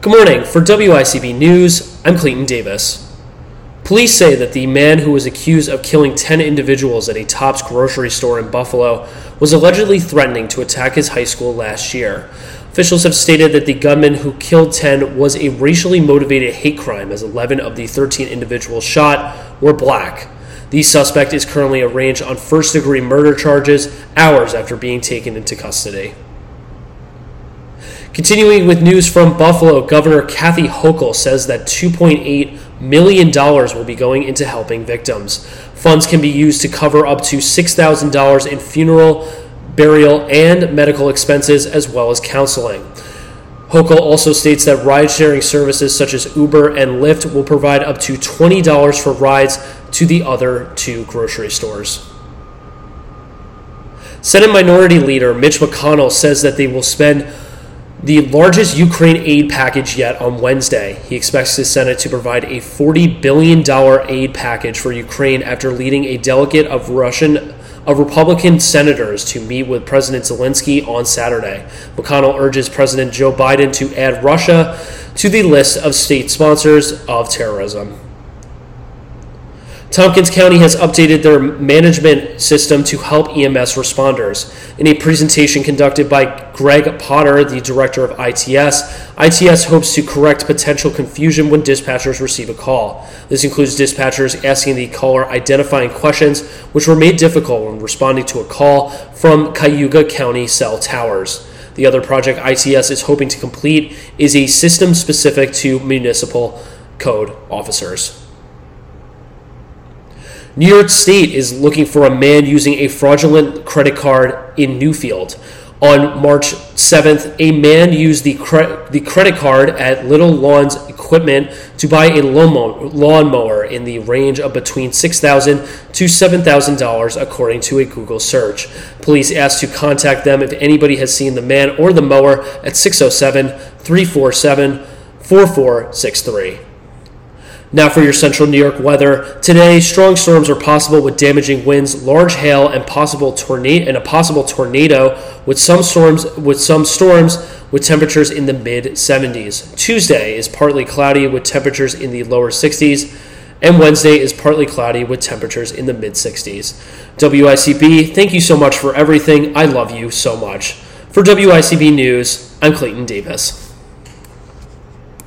Good morning. For WICB News, I'm Clayton Davis. Police say that the man who was accused of killing 10 individuals at a Tops grocery store in Buffalo was allegedly threatening to attack his high school last year. Officials have stated that the gunman who killed 10 was a racially motivated hate crime, as 11 of the 13 individuals shot were black. The suspect is currently arraigned on first degree murder charges hours after being taken into custody. Continuing with news from Buffalo, Governor Kathy Hochul says that $2.8 million will be going into helping victims. Funds can be used to cover up to $6,000 in funeral, burial, and medical expenses, as well as counseling. Hochul also states that ride sharing services such as Uber and Lyft will provide up to $20 for rides to the other two grocery stores. Senate Minority Leader Mitch McConnell says that they will spend the largest Ukraine aid package yet on Wednesday. He expects the Senate to provide a $40 billion aid package for Ukraine after leading a delegate of Russian of Republican senators to meet with President Zelensky on Saturday. McConnell urges President Joe Biden to add Russia to the list of state sponsors of terrorism. Tompkins County has updated their management system to help EMS responders. In a presentation conducted by Greg Potter, the director of ITS, ITS hopes to correct potential confusion when dispatchers receive a call. This includes dispatchers asking the caller identifying questions which were made difficult when responding to a call from Cayuga County cell towers. The other project ITS is hoping to complete is a system specific to municipal code officers. New York State is looking for a man using a fraudulent credit card in Newfield. On March 7th, a man used the, cre- the credit card at Little Lawns Equipment to buy a lawnmower in the range of between 6,000 to $7,000, according to a Google search. Police asked to contact them if anybody has seen the man or the mower at 607 347 4463. Now for your central New York weather. Today, strong storms are possible with damaging winds, large hail, and possible tornado and a possible tornado with some storms with some storms with temperatures in the mid 70s. Tuesday is partly cloudy with temperatures in the lower 60s, and Wednesday is partly cloudy with temperatures in the mid 60s. WICB, thank you so much for everything. I love you so much. For WICB News, I'm Clayton Davis.